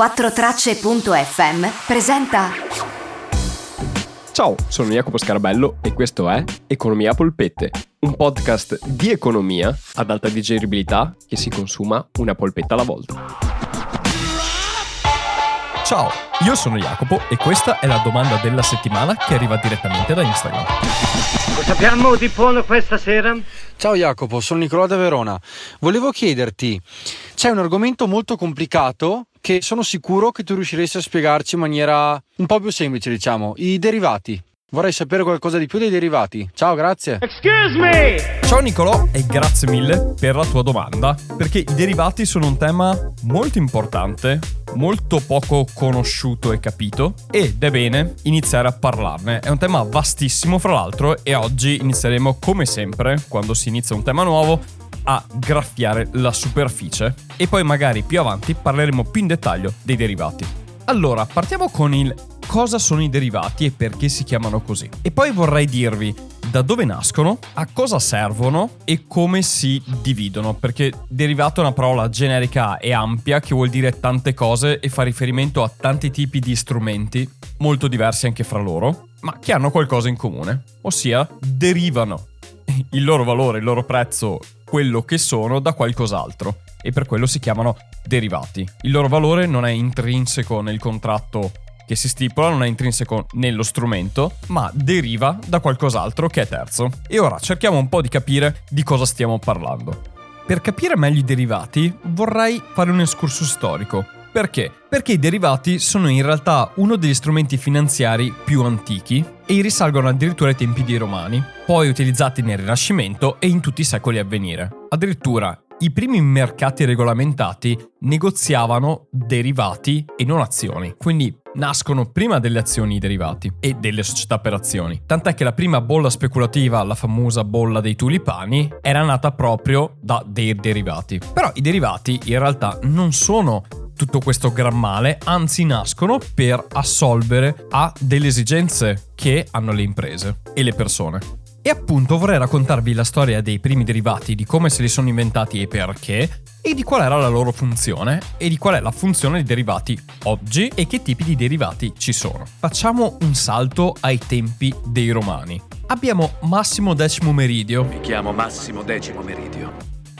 4tracce.fm presenta Ciao, sono Jacopo Scarabello e questo è Economia Polpette, un podcast di economia ad alta digeribilità che si consuma una polpetta alla volta. Ciao, io sono Jacopo e questa è la domanda della settimana che arriva direttamente da Instagram. Cosa abbiamo di buono questa sera? Ciao Jacopo, sono Nicolò da Verona. Volevo chiederti, c'è un argomento molto complicato che sono sicuro che tu riusciresti a spiegarci in maniera un po' più semplice, diciamo, i derivati. Vorrei sapere qualcosa di più dei derivati. Ciao, grazie. Excuse me! Ciao Nicolò e grazie mille per la tua domanda, perché i derivati sono un tema molto importante, molto poco conosciuto e capito, ed è bene iniziare a parlarne. È un tema vastissimo, fra l'altro, e oggi inizieremo come sempre, quando si inizia un tema nuovo, a graffiare la superficie e poi magari più avanti parleremo più in dettaglio dei derivati. Allora, partiamo con il cosa sono i derivati e perché si chiamano così. E poi vorrei dirvi da dove nascono, a cosa servono e come si dividono, perché derivato è una parola generica e ampia che vuol dire tante cose e fa riferimento a tanti tipi di strumenti, molto diversi anche fra loro, ma che hanno qualcosa in comune, ossia derivano il loro valore, il loro prezzo, quello che sono da qualcos'altro e per quello si chiamano derivati. Il loro valore non è intrinseco nel contratto che si stipula, non è intrinseco nello strumento, ma deriva da qualcos'altro che è terzo. E ora cerchiamo un po' di capire di cosa stiamo parlando. Per capire meglio i derivati vorrei fare un escursus storico. Perché? Perché i derivati sono in realtà uno degli strumenti finanziari più antichi e risalgono addirittura ai tempi dei Romani, poi utilizzati nel Rinascimento e in tutti i secoli a venire. Addirittura i primi mercati regolamentati negoziavano derivati e non azioni, quindi nascono prima delle azioni i derivati e delle società per azioni. Tant'è che la prima bolla speculativa, la famosa bolla dei tulipani, era nata proprio da dei derivati. Però i derivati in realtà non sono tutto questo gran male, anzi nascono per assolvere a delle esigenze che hanno le imprese e le persone. E appunto vorrei raccontarvi la storia dei primi derivati, di come se li sono inventati e perché, e di qual era la loro funzione, e di qual è la funzione dei derivati oggi e che tipi di derivati ci sono. Facciamo un salto ai tempi dei romani. Abbiamo Massimo Decimo Meridio. Mi chiamo Massimo Decimo Meridio.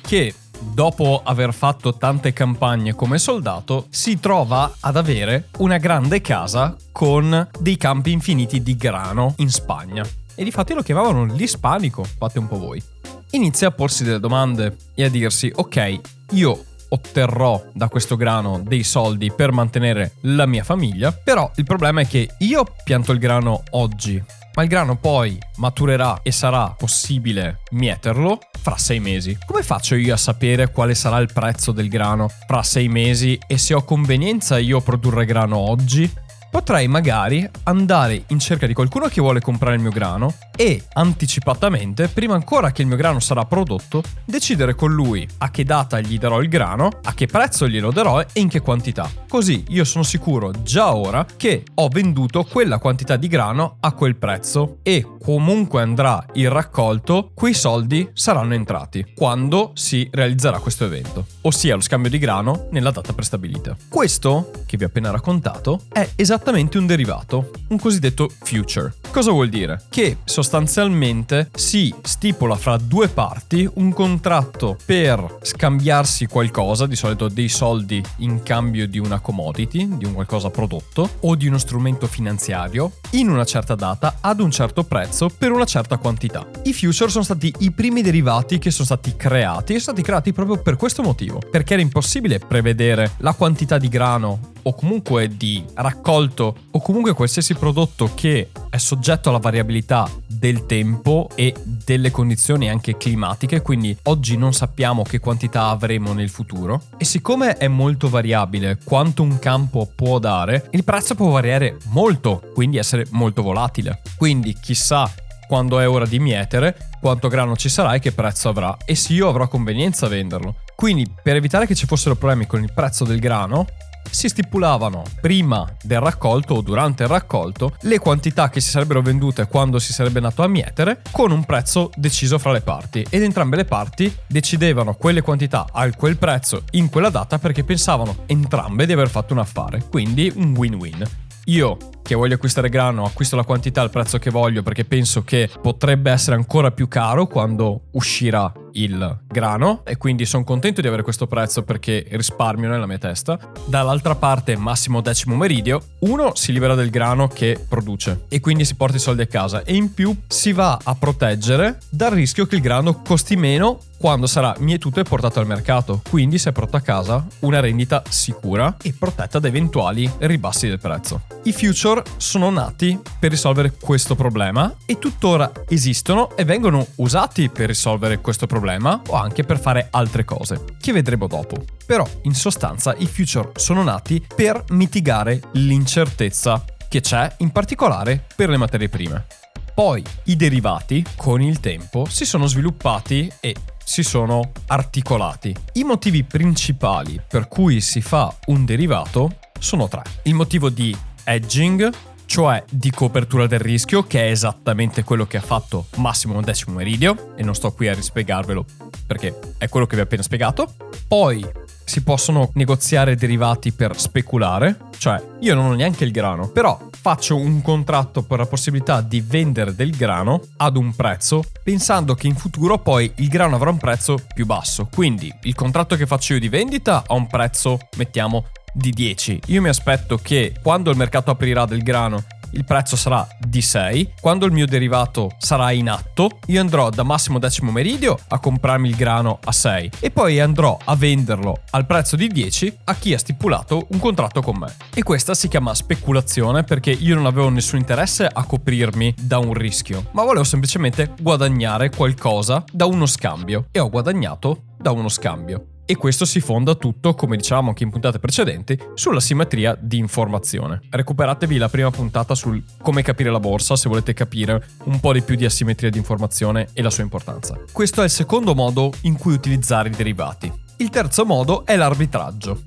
Che dopo aver fatto tante campagne come soldato, si trova ad avere una grande casa con dei campi infiniti di grano in Spagna e di fatti lo chiamavano l'ispanico, fate un po' voi. Inizia a porsi delle domande e a dirsi, ok, io otterrò da questo grano dei soldi per mantenere la mia famiglia, però il problema è che io pianto il grano oggi, ma il grano poi maturerà e sarà possibile mieterlo fra sei mesi. Come faccio io a sapere quale sarà il prezzo del grano fra sei mesi e se ho convenienza io produrre grano oggi potrei magari andare in cerca di qualcuno che vuole comprare il mio grano e anticipatamente, prima ancora che il mio grano sarà prodotto, decidere con lui a che data gli darò il grano, a che prezzo glielo darò e in che quantità. Così io sono sicuro già ora che ho venduto quella quantità di grano a quel prezzo e comunque andrà il raccolto, quei soldi saranno entrati quando si realizzerà questo evento, ossia lo scambio di grano nella data prestabilita. Questo, che vi ho appena raccontato, è esattamente un derivato, un cosiddetto future. Cosa vuol dire? Che sostanzialmente si stipula fra due parti un contratto per scambiarsi qualcosa, di solito dei soldi in cambio di una commodity, di un qualcosa prodotto o di uno strumento finanziario, in una certa data ad un certo prezzo per una certa quantità. I future sono stati i primi derivati che sono stati creati e sono stati creati proprio per questo motivo, perché era impossibile prevedere la quantità di grano o comunque di raccolto o comunque qualsiasi prodotto che è soggetto alla variabilità del tempo e delle condizioni anche climatiche, quindi oggi non sappiamo che quantità avremo nel futuro e siccome è molto variabile quanto un campo può dare, il prezzo può variare molto, quindi essere molto volatile. Quindi chissà quando è ora di mietere, quanto grano ci sarà e che prezzo avrà e se io avrò convenienza a venderlo. Quindi per evitare che ci fossero problemi con il prezzo del grano, si stipulavano prima del raccolto o durante il raccolto le quantità che si sarebbero vendute quando si sarebbe nato a mietere con un prezzo deciso fra le parti ed entrambe le parti decidevano quelle quantità a quel prezzo in quella data perché pensavano entrambe di aver fatto un affare, quindi un win-win. Io che voglio acquistare grano acquisto la quantità al prezzo che voglio perché penso che potrebbe essere ancora più caro quando uscirà il grano e quindi sono contento di avere questo prezzo perché risparmio nella mia testa. Dall'altra parte massimo decimo meridio, uno si libera del grano che produce e quindi si porta i soldi a casa e in più si va a proteggere dal rischio che il grano costi meno quando sarà mietuto e portato al mercato. Quindi si è portato a casa una rendita sicura e protetta da eventuali ribassi del prezzo. I future sono nati per risolvere questo problema e tuttora esistono e vengono usati per risolvere questo problema o anche per fare altre cose, che vedremo dopo. Però in sostanza i future sono nati per mitigare l'incertezza che c'è in particolare per le materie prime. Poi i derivati, con il tempo, si sono sviluppati e si sono articolati. I motivi principali per cui si fa un derivato sono tre. Il motivo di hedging, cioè di copertura del rischio, che è esattamente quello che ha fatto Massimo Decimo Meridio, e non sto qui a rispiegarvelo perché è quello che vi ho appena spiegato. Poi si possono negoziare derivati per speculare, cioè io non ho neanche il grano, però faccio un contratto per la possibilità di vendere del grano ad un prezzo, pensando che in futuro poi il grano avrà un prezzo più basso. Quindi il contratto che faccio io di vendita ha un prezzo, mettiamo, di 10. Io mi aspetto che quando il mercato aprirà del grano il prezzo sarà di 6. Quando il mio derivato sarà in atto, io andrò da massimo decimo meridio a comprarmi il grano a 6 e poi andrò a venderlo al prezzo di 10 a chi ha stipulato un contratto con me. E questa si chiama speculazione perché io non avevo nessun interesse a coprirmi da un rischio, ma volevo semplicemente guadagnare qualcosa da uno scambio e ho guadagnato da uno scambio. E questo si fonda tutto, come dicevamo anche in puntate precedenti, sulla simmetria di informazione. Recuperatevi la prima puntata sul come capire la borsa se volete capire un po' di più di asimmetria di informazione e la sua importanza. Questo è il secondo modo in cui utilizzare i derivati. Il terzo modo è l'arbitraggio.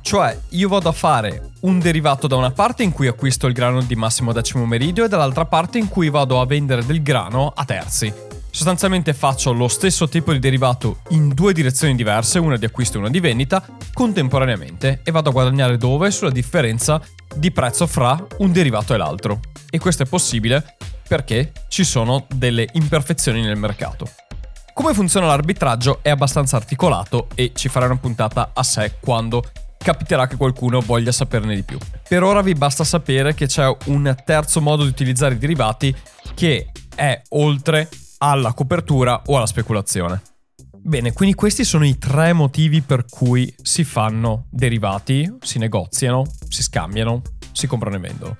Cioè, io vado a fare un derivato da una parte in cui acquisto il grano di massimo decimo meridio e dall'altra parte in cui vado a vendere del grano a terzi, Sostanzialmente faccio lo stesso tipo di derivato in due direzioni diverse, una di acquisto e una di vendita, contemporaneamente e vado a guadagnare dove? Sulla differenza di prezzo fra un derivato e l'altro. E questo è possibile perché ci sono delle imperfezioni nel mercato. Come funziona l'arbitraggio è abbastanza articolato e ci farà una puntata a sé quando capiterà che qualcuno voglia saperne di più. Per ora vi basta sapere che c'è un terzo modo di utilizzare i derivati che è oltre alla copertura o alla speculazione. Bene, quindi questi sono i tre motivi per cui si fanno derivati, si negoziano, si scambiano, si comprano e vendono.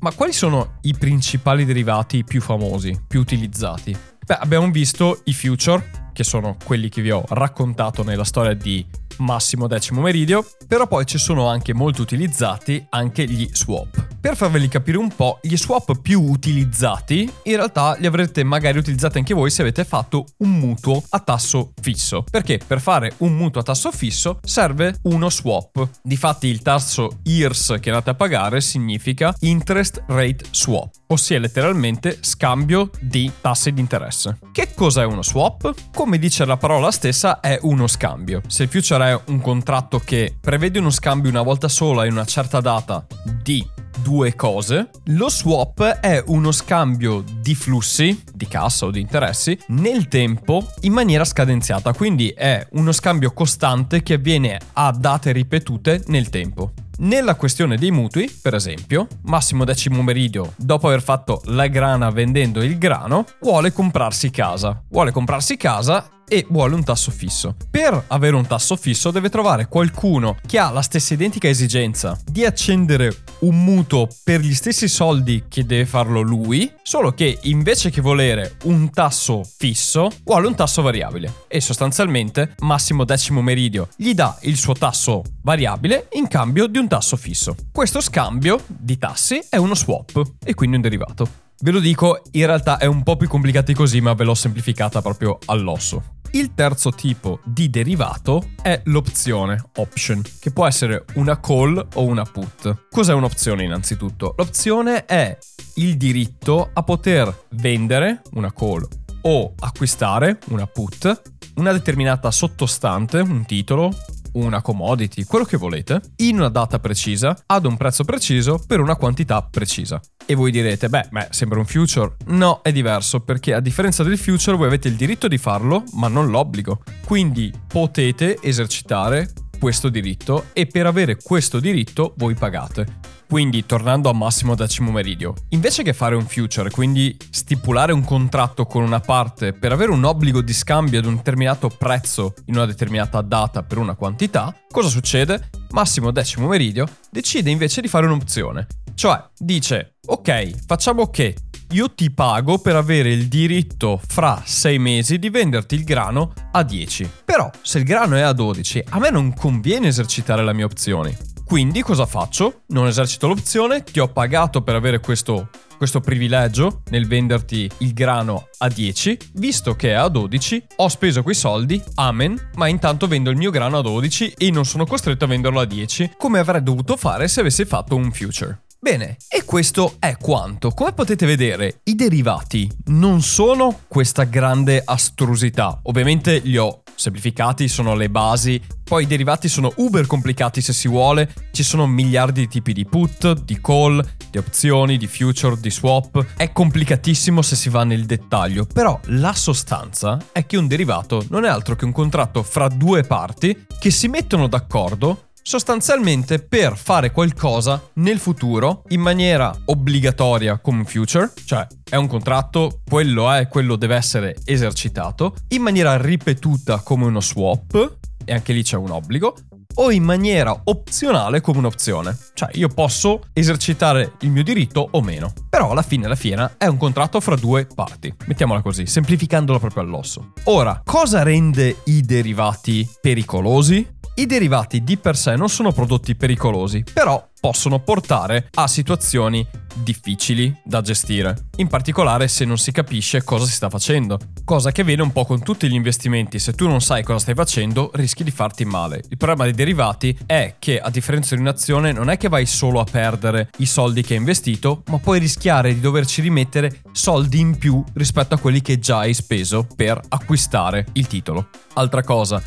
Ma quali sono i principali derivati più famosi, più utilizzati? Beh, abbiamo visto i future, che sono quelli che vi ho raccontato nella storia di massimo decimo meridio, però poi ci sono anche molto utilizzati anche gli swap. Per farveli capire un po', gli swap più utilizzati in realtà li avrete magari utilizzati anche voi se avete fatto un mutuo a tasso fisso. Perché per fare un mutuo a tasso fisso serve uno swap. Difatti il tasso IRS che andate a pagare significa interest rate swap, ossia letteralmente scambio di tassi di interesse. Che cos'è uno swap? Come dice la parola stessa è uno scambio. Se il future è un contratto che prevede uno scambio una volta sola in una certa data di due cose. Lo swap è uno scambio di flussi, di cassa o di interessi, nel tempo in maniera scadenziata, quindi è uno scambio costante che avviene a date ripetute nel tempo. Nella questione dei mutui, per esempio, Massimo Decimo Meridio, dopo aver fatto la grana vendendo il grano, vuole comprarsi casa. Vuole comprarsi casa e vuole un tasso fisso. Per avere un tasso fisso deve trovare qualcuno che ha la stessa identica esigenza di accendere un mutuo per gli stessi soldi che deve farlo lui, solo che invece che volere un tasso fisso, vuole un tasso variabile. E sostanzialmente Massimo Decimo Meridio gli dà il suo tasso variabile in cambio di un tasso fisso. Questo scambio di tassi è uno swap e quindi un derivato. Ve lo dico, in realtà è un po' più complicato di così, ma ve l'ho semplificata proprio all'osso. Il terzo tipo di derivato è l'opzione, option, che può essere una call o una put. Cos'è un'opzione innanzitutto? L'opzione è il diritto a poter vendere una call o acquistare una put una determinata sottostante, un titolo, una commodity, quello che volete, in una data precisa, ad un prezzo preciso, per una quantità precisa. E voi direte, beh, beh, sembra un future. No, è diverso, perché a differenza del future voi avete il diritto di farlo, ma non l'obbligo. Quindi potete esercitare questo diritto e per avere questo diritto voi pagate. Quindi, tornando a Massimo Decimo Meridio, invece che fare un future, quindi stipulare un contratto con una parte per avere un obbligo di scambio ad un determinato prezzo in una determinata data per una quantità, cosa succede? Massimo Decimo Meridio decide invece di fare un'opzione. Cioè, dice, ok, facciamo che io ti pago per avere il diritto fra 6 mesi di venderti il grano a 10. Però, se il grano è a 12, a me non conviene esercitare le mie opzioni. Quindi cosa faccio? Non esercito l'opzione, ti ho pagato per avere questo, questo privilegio nel venderti il grano a 10, visto che è a 12, ho speso quei soldi, amen, ma intanto vendo il mio grano a 12 e non sono costretto a venderlo a 10, come avrei dovuto fare se avessi fatto un future. Bene, e questo è quanto. Come potete vedere, i derivati non sono questa grande astrusità. Ovviamente li ho semplificati, sono le basi. Poi i derivati sono uber complicati se si vuole. Ci sono miliardi di tipi di put, di call, di opzioni, di future, di swap. È complicatissimo se si va nel dettaglio, però la sostanza è che un derivato non è altro che un contratto fra due parti che si mettono d'accordo sostanzialmente per fare qualcosa nel futuro in maniera obbligatoria come future, cioè è un contratto, quello è, quello deve essere esercitato, in maniera ripetuta come uno swap, e anche lì c'è un obbligo, o in maniera opzionale come un'opzione. Cioè io posso esercitare il mio diritto o meno. Però alla fine alla fiera è un contratto fra due parti. Mettiamola così, semplificandolo proprio all'osso. Ora, cosa rende i derivati pericolosi? I derivati di per sé non sono prodotti pericolosi, però possono portare a situazioni difficili da gestire, in particolare se non si capisce cosa si sta facendo, cosa che avviene un po' con tutti gli investimenti, se tu non sai cosa stai facendo rischi di farti male. Il problema dei derivati è che a differenza di un'azione non è che vai solo a perdere i soldi che hai investito, ma puoi rischiare di doverci rimettere soldi in più rispetto a quelli che già hai speso per acquistare il titolo. Altra cosa,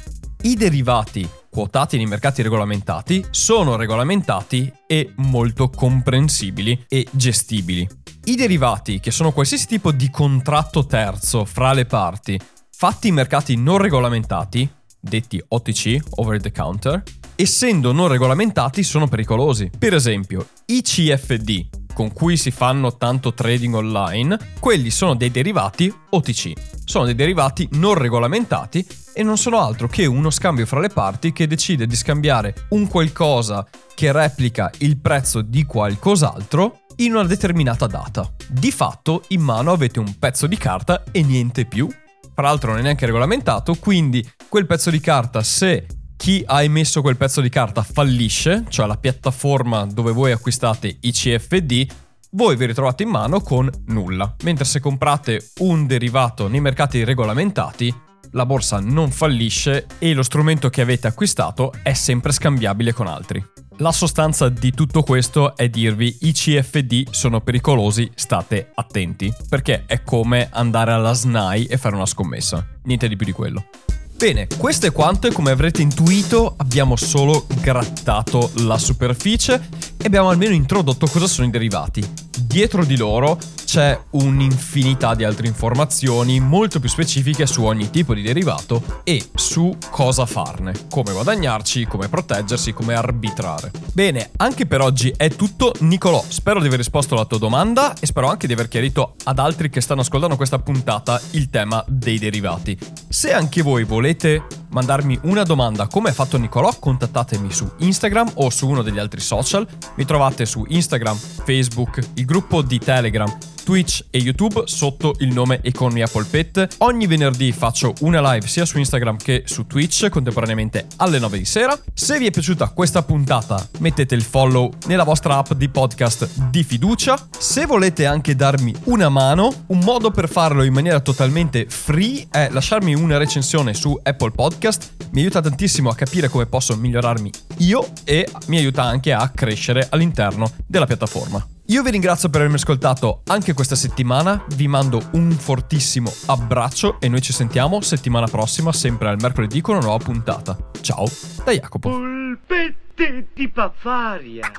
i derivati quotati nei mercati regolamentati sono regolamentati e molto comprensibili e gestibili. I derivati, che sono qualsiasi tipo di contratto terzo fra le parti, fatti in mercati non regolamentati, detti OTC, over the counter, essendo non regolamentati sono pericolosi. Per esempio, i CFD, con cui si fanno tanto trading online, quelli sono dei derivati OTC. Sono dei derivati non regolamentati e non sono altro che uno scambio fra le parti che decide di scambiare un qualcosa che replica il prezzo di qualcos'altro in una determinata data. Di fatto in mano avete un pezzo di carta e niente più. Tra l'altro non è neanche regolamentato, quindi quel pezzo di carta se chi ha emesso quel pezzo di carta fallisce, cioè la piattaforma dove voi acquistate i CFD, voi vi ritrovate in mano con nulla. Mentre se comprate un derivato nei mercati regolamentati, la borsa non fallisce e lo strumento che avete acquistato è sempre scambiabile con altri. La sostanza di tutto questo è dirvi i CFD sono pericolosi, state attenti, perché è come andare alla SNAI e fare una scommessa, niente di più di quello. Bene, questo è quanto e come avrete intuito abbiamo solo grattato la superficie abbiamo almeno introdotto cosa sono i derivati. Dietro di loro c'è un'infinità di altre informazioni molto più specifiche su ogni tipo di derivato e su cosa farne, come guadagnarci, come proteggersi, come arbitrare. Bene, anche per oggi è tutto. Nicolò, spero di aver risposto alla tua domanda e spero anche di aver chiarito ad altri che stanno ascoltando questa puntata il tema dei derivati. Se anche voi volete mandarmi una domanda come ha fatto Nicolò, contattatemi su Instagram o su uno degli altri social. Mi trovate su Instagram, Facebook, il gruppo di Telegram Twitch e YouTube sotto il nome Economia Polpette. Ogni venerdì faccio una live sia su Instagram che su Twitch contemporaneamente alle 9 di sera. Se vi è piaciuta questa puntata mettete il follow nella vostra app di podcast di fiducia. Se volete anche darmi una mano, un modo per farlo in maniera totalmente free è lasciarmi una recensione su Apple Podcast. Mi aiuta tantissimo a capire come posso migliorarmi io e mi aiuta anche a crescere all'interno della piattaforma. Io vi ringrazio per avermi ascoltato anche questa settimana, vi mando un fortissimo abbraccio e noi ci sentiamo settimana prossima, sempre al mercoledì con una nuova puntata. Ciao da Jacopo. Polpette di Bavaria.